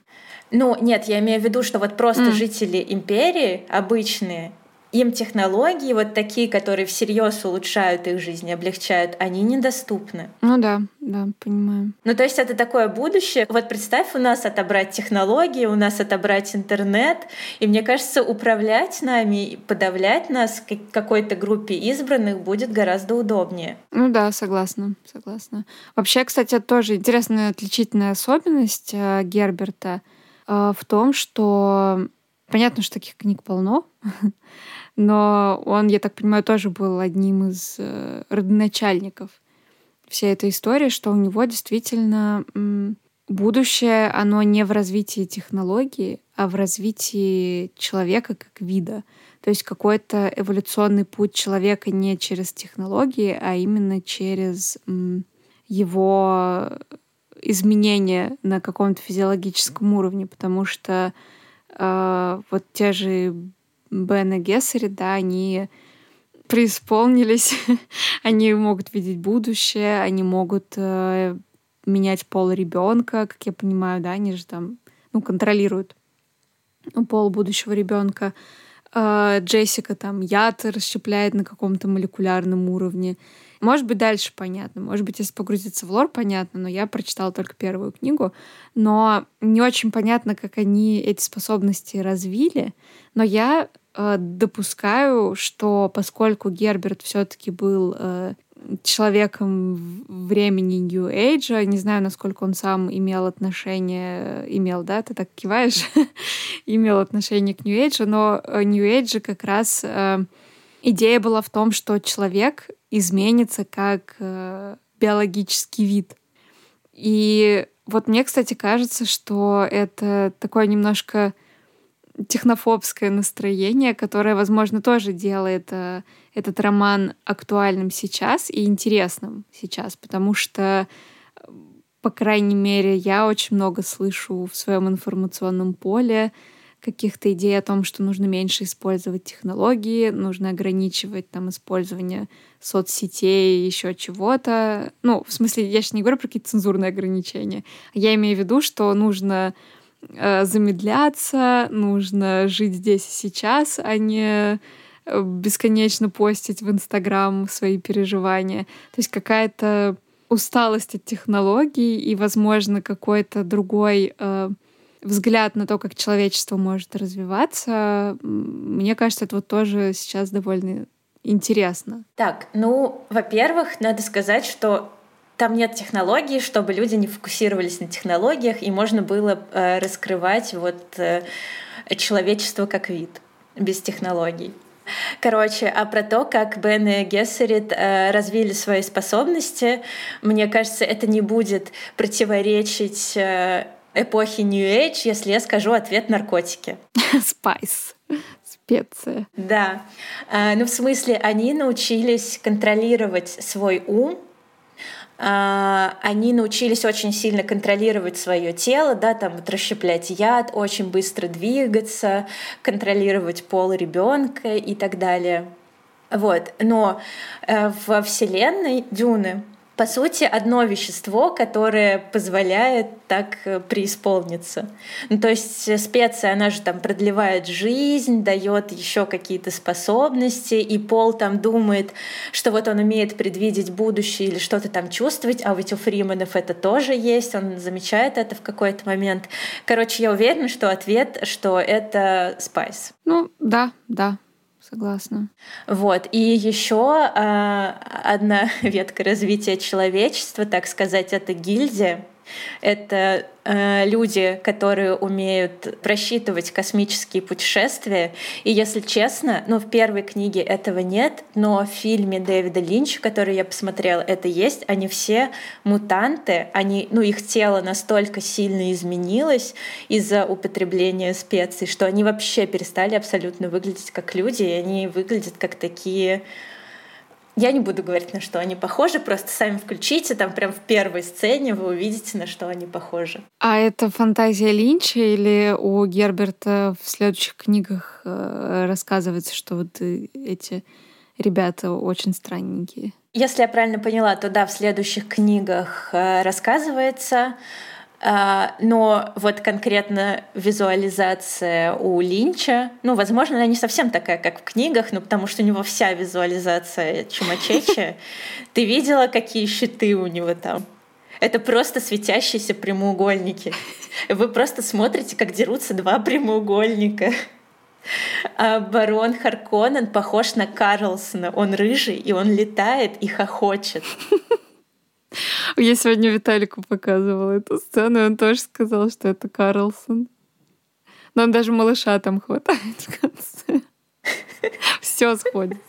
Ну, нет, я имею в виду, что вот просто mm. жители империи обычные, им технологии вот такие, которые всерьез улучшают их жизнь, облегчают, они недоступны. Ну да, да, понимаю. Ну то есть это такое будущее. Вот представь, у нас отобрать технологии, у нас отобрать интернет, и мне кажется, управлять нами, подавлять нас какой-то группе избранных будет гораздо удобнее. Ну да, согласна, согласна. Вообще, кстати, тоже интересная отличительная особенность э, Герберта э, в том, что понятно, что таких книг полно, но он, я так понимаю, тоже был одним из э, родоначальников всей этой истории, что у него действительно будущее, оно не в развитии технологии, а в развитии человека как вида. То есть какой-то эволюционный путь человека не через технологии, а именно через его изменения на каком-то физиологическом уровне, потому что э, вот те же Бен и Гессери, да, они преисполнились, они могут видеть будущее, они могут э, менять пол ребенка, как я понимаю, да, они же там, ну, контролируют пол будущего ребенка. Э, Джессика там яд расщепляет на каком-то молекулярном уровне. Может быть, дальше понятно. Может быть, если погрузиться в лор, понятно, но я прочитала только первую книгу. Но не очень понятно, как они эти способности развили. Но я Э, допускаю, что поскольку Герберт все-таки был э, человеком времени New Age, не знаю, насколько он сам имел отношение, имел, да, ты так киваешь, имел отношение к New Age, но э, New Age как раз идея была в том, что человек изменится как э, биологический вид. И вот мне, кстати, кажется, что это такое немножко технофобское настроение, которое, возможно, тоже делает э, этот роман актуальным сейчас и интересным сейчас, потому что, по крайней мере, я очень много слышу в своем информационном поле каких-то идей о том, что нужно меньше использовать технологии, нужно ограничивать там использование соцсетей, еще чего-то. Ну, в смысле, я сейчас не говорю про какие-то цензурные ограничения. Я имею в виду, что нужно э, замедляться, нужно жить здесь и сейчас, а не э, бесконечно постить в Инстаграм свои переживания. То есть какая-то усталость от технологий и, возможно, какой-то другой э, взгляд на то, как человечество может развиваться, мне кажется, это вот тоже сейчас довольно интересно. Так, ну, во-первых, надо сказать, что там нет технологий, чтобы люди не фокусировались на технологиях, и можно было э, раскрывать вот э, человечество как вид без технологий. Короче, а про то, как Бене Гессерит э, развили свои способности, мне кажется, это не будет противоречить э, эпохи New Age, если я скажу ответ наркотики. Spice. Специя. Да. А, ну, в смысле, они научились контролировать свой ум, а, они научились очень сильно контролировать свое тело, да, там вот расщеплять яд, очень быстро двигаться, контролировать пол ребенка и так далее. Вот. Но э, во вселенной Дюны по сути, одно вещество, которое позволяет так э, преисполниться. Ну, то есть э, специя, она же там продлевает жизнь, дает еще какие-то способности, и Пол там думает, что вот он умеет предвидеть будущее или что-то там чувствовать, а ведь у Фриманов это тоже есть, он замечает это в какой-то момент. Короче, я уверена, что ответ, что это Spice. Ну, да, да, Согласна. Вот. И еще э, одна ветка развития человечества, так сказать, это гильдия. Это э, люди, которые умеют просчитывать космические путешествия. И если честно, ну в первой книге этого нет, но в фильме Дэвида Линча, который я посмотрела, это есть. Они все мутанты, они, ну их тело настолько сильно изменилось из-за употребления специй, что они вообще перестали абсолютно выглядеть как люди, и они выглядят как такие я не буду говорить, на что они похожи, просто сами включите, там прям в первой сцене вы увидите, на что они похожи. А это фантазия Линча или у Герберта в следующих книгах э, рассказывается, что вот эти ребята очень странненькие? Если я правильно поняла, то да, в следующих книгах э, рассказывается. А, но вот конкретно визуализация у Линча, ну, возможно, она не совсем такая, как в книгах, ну, потому что у него вся визуализация Чумачечи. Ты видела, какие щиты у него там? Это просто светящиеся прямоугольники. Вы просто смотрите, как дерутся два прямоугольника. А барон Харконен похож на Карлсона. Он рыжий, и он летает и хохочет. Я сегодня Виталику показывала эту сцену, и он тоже сказал, что это Карлсон. Но он даже малыша там хватает в конце. Все сходится.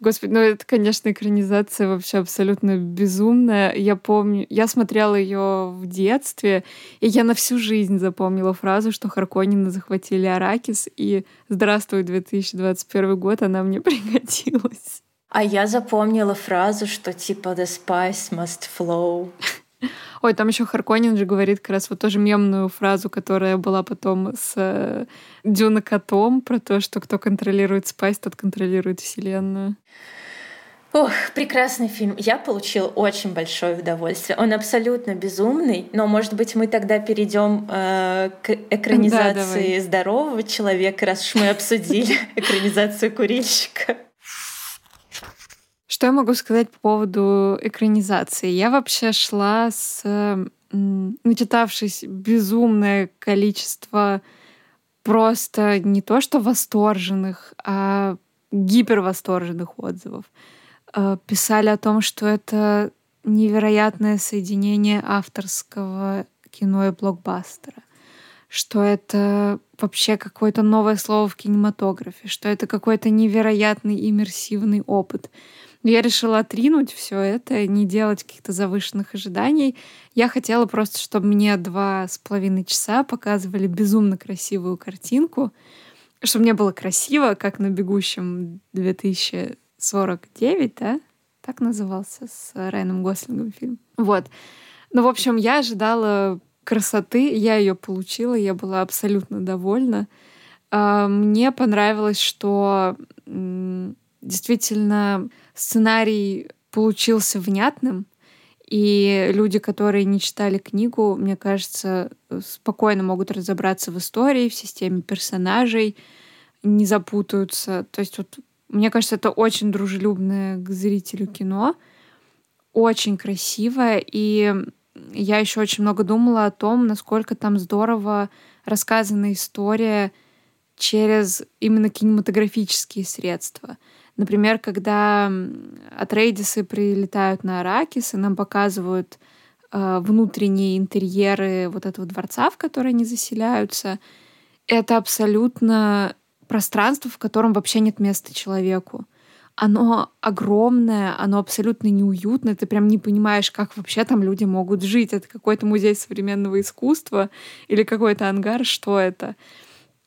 Господи, ну это, конечно, экранизация вообще абсолютно безумная. Я помню, я смотрела ее в детстве, и я на всю жизнь запомнила фразу, что Харконины захватили Аракис, и «Здравствуй, 2021 год», она мне пригодилась. А я запомнила фразу, что типа «the spice must flow». Ой, там еще Харконин же говорит как раз вот тоже мемную фразу, которая была потом с э, Дюна Котом про то, что кто контролирует спайс, тот контролирует Вселенную. Ох, прекрасный фильм. Я получил очень большое удовольствие. Он абсолютно безумный, но, может быть, мы тогда перейдем э, к экранизации да, здорового человека, раз уж мы обсудили экранизацию курильщика. Что я могу сказать по поводу экранизации? Я вообще шла с начитавшись безумное количество просто не то что восторженных, а гипервосторженных отзывов. Э, писали о том, что это невероятное соединение авторского кино и блокбастера, что это вообще какое-то новое слово в кинематографе, что это какой-то невероятный иммерсивный опыт. Но я решила отринуть все это, не делать каких-то завышенных ожиданий. Я хотела просто, чтобы мне два с половиной часа показывали безумно красивую картинку, чтобы мне было красиво, как на «Бегущем 2049», да? Так назывался с Райаном Гослингом фильм. Вот. Ну, в общем, я ожидала красоты, я ее получила, я была абсолютно довольна. А, мне понравилось, что действительно сценарий получился внятным, и люди, которые не читали книгу, мне кажется, спокойно могут разобраться в истории, в системе персонажей, не запутаются. То есть вот мне кажется, это очень дружелюбное к зрителю кино, очень красивое, и я еще очень много думала о том, насколько там здорово рассказана история через именно кинематографические средства. Например, когда Атрейдисы прилетают на Аракис, и нам показывают э, внутренние интерьеры вот этого дворца, в который они заселяются, это абсолютно пространство, в котором вообще нет места человеку оно огромное, оно абсолютно неуютное, ты прям не понимаешь, как вообще там люди могут жить. Это какой-то музей современного искусства или какой-то ангар, что это?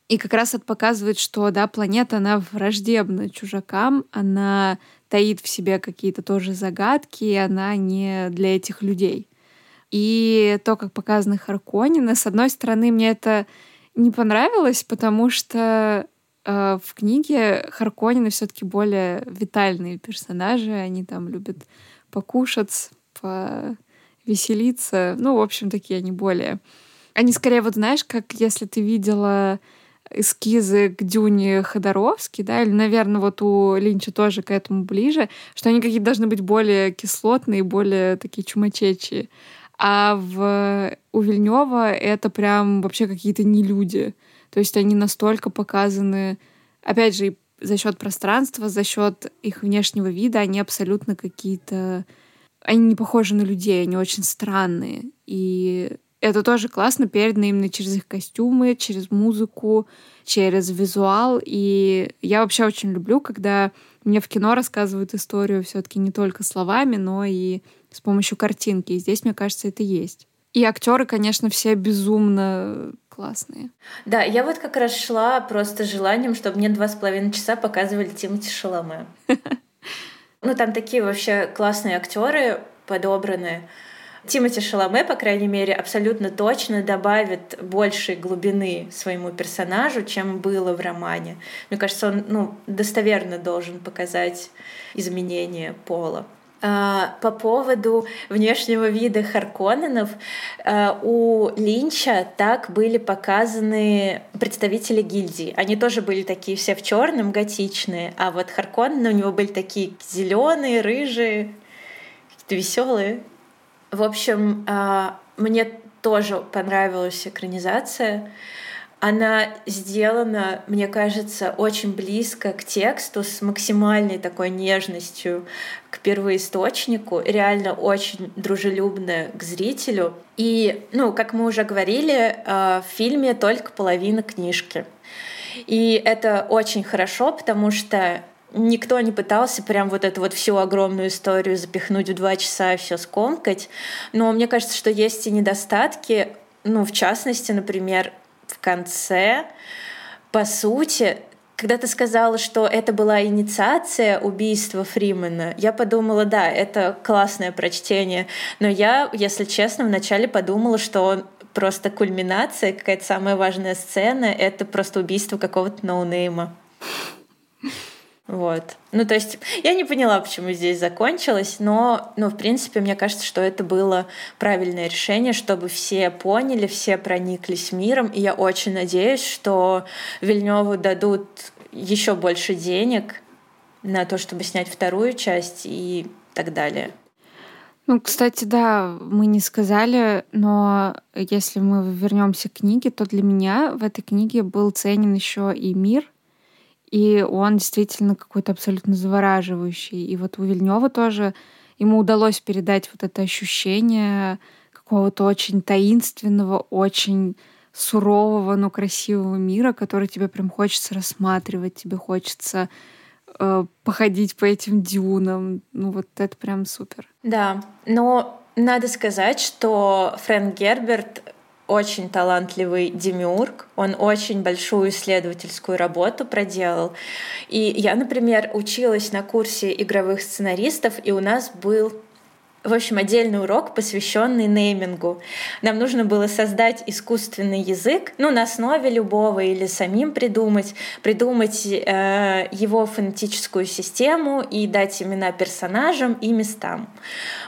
И как раз это показывает, что, да, планета, она враждебна чужакам, она таит в себе какие-то тоже загадки, и она не для этих людей. И то, как показаны Харконины, с одной стороны, мне это не понравилось, потому что Э, в книге Харконины все-таки более витальные персонажи. Они там любят покушать, повеселиться. Ну, в общем, такие они более... Они скорее, вот знаешь, как если ты видела эскизы к Дюне Ходоровски, да, или, наверное, вот у Линча тоже к этому ближе, что они какие-то должны быть более кислотные, более такие чумачечие. А в у Вильнева это прям вообще какие-то не люди. То есть они настолько показаны, опять же, за счет пространства, за счет их внешнего вида, они абсолютно какие-то... Они не похожи на людей, они очень странные. И это тоже классно передано именно через их костюмы, через музыку, через визуал. И я вообще очень люблю, когда мне в кино рассказывают историю все-таки не только словами, но и с помощью картинки. И здесь, мне кажется, это есть. И актеры, конечно, все безумно классные. Да, я вот как раз шла просто желанием, чтобы мне два с половиной часа показывали Тимати Шаломе. Ну, там такие вообще классные актеры подобраны. Тимати Шаломе, по крайней мере, абсолютно точно добавит больше глубины своему персонажу, чем было в романе. Мне кажется, он ну, достоверно должен показать изменение пола. А, по поводу внешнего вида Харконненов а, у Линча так были показаны представители гильдии. Они тоже были такие все в черном, готичные, а вот Харконнены у него были такие зеленые, рыжие, какие-то веселые. В общем, а, мне тоже понравилась экранизация. Она сделана, мне кажется, очень близко к тексту, с максимальной такой нежностью к первоисточнику, реально очень дружелюбная к зрителю. И, ну, как мы уже говорили, э, в фильме только половина книжки. И это очень хорошо, потому что никто не пытался прям вот эту вот всю огромную историю запихнуть в два часа и все скомкать. Но мне кажется, что есть и недостатки. Ну, в частности, например, в конце, по сути, когда ты сказала, что это была инициация убийства Фримена, я подумала, да, это классное прочтение. Но я, если честно, вначале подумала, что он просто кульминация, какая-то самая важная сцена, это просто убийство какого-то ноунейма. Вот. Ну, то есть я не поняла, почему здесь закончилось, но, ну, в принципе, мне кажется, что это было правильное решение, чтобы все поняли, все прониклись миром, и я очень надеюсь, что Вильневу дадут еще больше денег на то, чтобы снять вторую часть и так далее. Ну, кстати, да, мы не сказали, но если мы вернемся к книге, то для меня в этой книге был ценен еще и мир, и он действительно какой-то абсолютно завораживающий. И вот у Вильнева тоже ему удалось передать вот это ощущение какого-то очень таинственного, очень сурового, но красивого мира, который тебе прям хочется рассматривать, тебе хочется э, походить по этим дюнам. Ну вот это прям супер. Да, но надо сказать, что Фрэнк Герберт очень талантливый демиург, он очень большую исследовательскую работу проделал. И я, например, училась на курсе игровых сценаристов, и у нас был в общем, отдельный урок, посвященный неймингу. Нам нужно было создать искусственный язык, ну, на основе любого или самим придумать, придумать э, его фонетическую систему и дать имена персонажам и местам.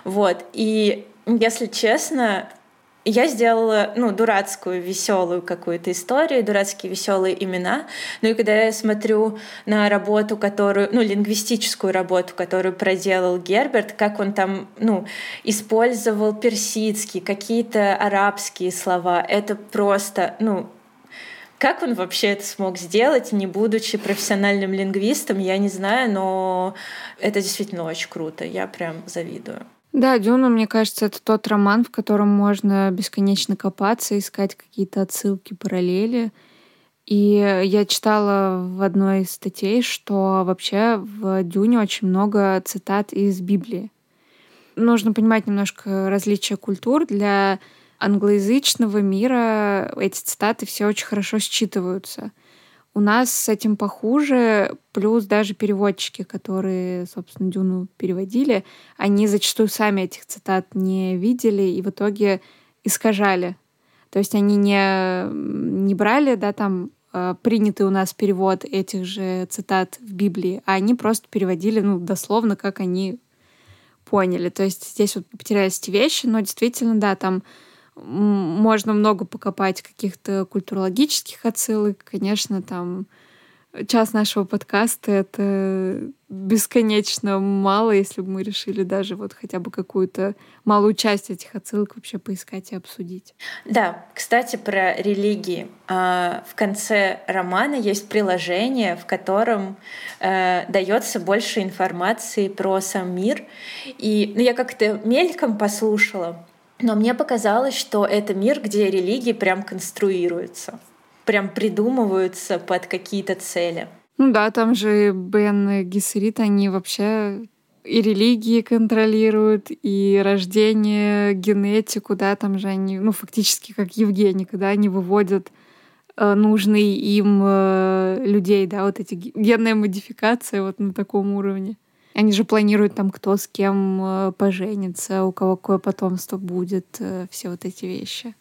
Вот. И если честно, я сделала, ну, дурацкую, веселую какую-то историю, дурацкие веселые имена. Ну и когда я смотрю на работу, которую, ну, лингвистическую работу, которую проделал Герберт, как он там, ну, использовал персидский, какие-то арабские слова, это просто, ну, как он вообще это смог сделать, не будучи профессиональным лингвистом, я не знаю, но это действительно очень круто. Я прям завидую. Да, Дюна, мне кажется, это тот роман, в котором можно бесконечно копаться, искать какие-то отсылки, параллели. И я читала в одной из статей, что вообще в Дюне очень много цитат из Библии. Нужно понимать немножко различия культур. Для англоязычного мира эти цитаты все очень хорошо считываются — у нас с этим похуже, плюс даже переводчики, которые, собственно, Дюну переводили, они зачастую сами этих цитат не видели и в итоге искажали. То есть они не, не брали, да, там э, принятый у нас перевод этих же цитат в Библии, а они просто переводили, ну, дословно, как они поняли. То есть здесь вот потерялись эти вещи, но действительно, да, там можно много покопать каких-то культурологических отсылок. Конечно, там час нашего подкаста — это бесконечно мало, если бы мы решили даже вот хотя бы какую-то малую часть этих отсылок вообще поискать и обсудить. Да, кстати, про религии. А, в конце романа есть приложение, в котором э, дается больше информации про сам мир. И ну, я как-то мельком послушала, но мне показалось, что это мир, где религии прям конструируются, прям придумываются под какие-то цели. Ну да, там же Бен и Гессерит, они вообще и религии контролируют, и рождение, генетику, да, там же они, ну, фактически как Евгеника, да, они выводят э, нужные им э, людей, да, вот эти генная модификация вот на таком уровне. Они же планируют там, кто с кем э, поженится, у кого какое потомство будет, э, все вот эти вещи.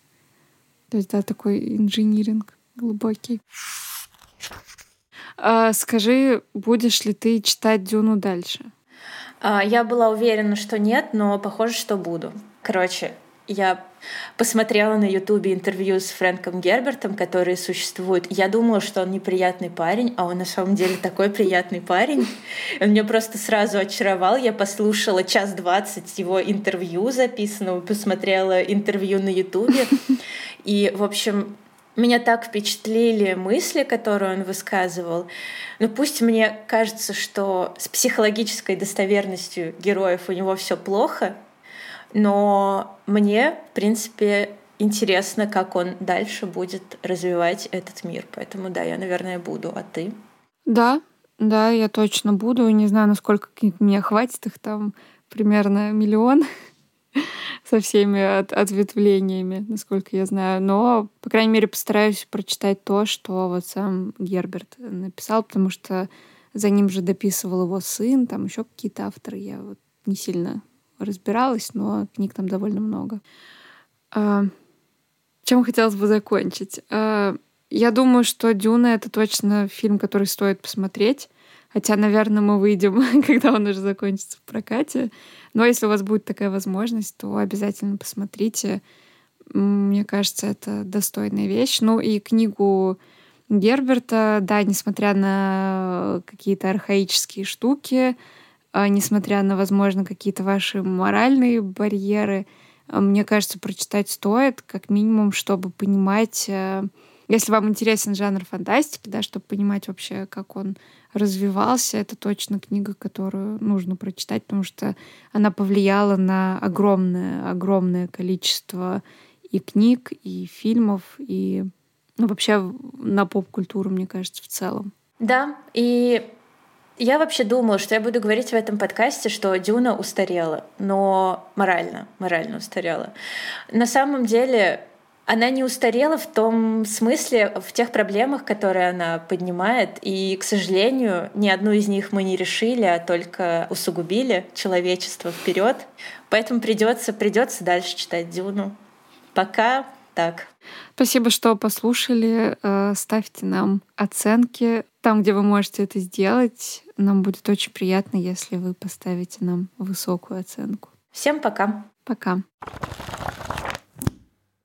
То есть, да, такой инжиниринг глубокий. А, скажи, будешь ли ты читать Дюну дальше? А, я была уверена, что нет, но похоже, что буду. Короче, я посмотрела на Ютубе интервью с Фрэнком Гербертом, которые существуют. Я думала, что он неприятный парень, а он на самом деле такой приятный парень. Он меня просто сразу очаровал. Я послушала час двадцать его интервью записанного, посмотрела интервью на Ютубе. И, в общем, меня так впечатлили мысли, которые он высказывал. Ну пусть мне кажется, что с психологической достоверностью героев у него все плохо, но мне, в принципе, интересно, как он дальше будет развивать этот мир. Поэтому да, я, наверное, буду. А ты? Да, да, я точно буду. Не знаю, насколько мне хватит их там примерно миллион со всеми от, ответвлениями, насколько я знаю. Но, по крайней мере, постараюсь прочитать то, что вот сам Герберт написал, потому что за ним же дописывал его сын, там еще какие-то авторы. Я вот не сильно разбиралась, но книг там довольно много. А, чем хотелось бы закончить? А, я думаю, что «Дюна» — это точно фильм, который стоит посмотреть. Хотя, наверное, мы выйдем, когда он уже закончится в прокате. Но если у вас будет такая возможность, то обязательно посмотрите. Мне кажется, это достойная вещь. Ну и книгу Герберта, да, несмотря на какие-то архаические штуки, несмотря на, возможно, какие-то ваши моральные барьеры, а, мне кажется, прочитать стоит, как минимум, чтобы понимать, э, если вам интересен жанр фантастики, да, чтобы понимать вообще, как он развивался, это точно книга, которую нужно прочитать, потому что она повлияла на огромное, огромное количество и книг, и фильмов, и ну, вообще на поп-культуру, мне кажется, в целом. Да, и я вообще думала, что я буду говорить в этом подкасте, что Дюна устарела, но морально, морально устарела. На самом деле она не устарела в том смысле, в тех проблемах, которые она поднимает. И, к сожалению, ни одну из них мы не решили, а только усугубили человечество вперед. Поэтому придется, придется дальше читать Дюну. Пока так. Спасибо, что послушали. Э, ставьте нам оценки там, где вы можете это сделать. Нам будет очень приятно, если вы поставите нам высокую оценку. Всем пока. Пока.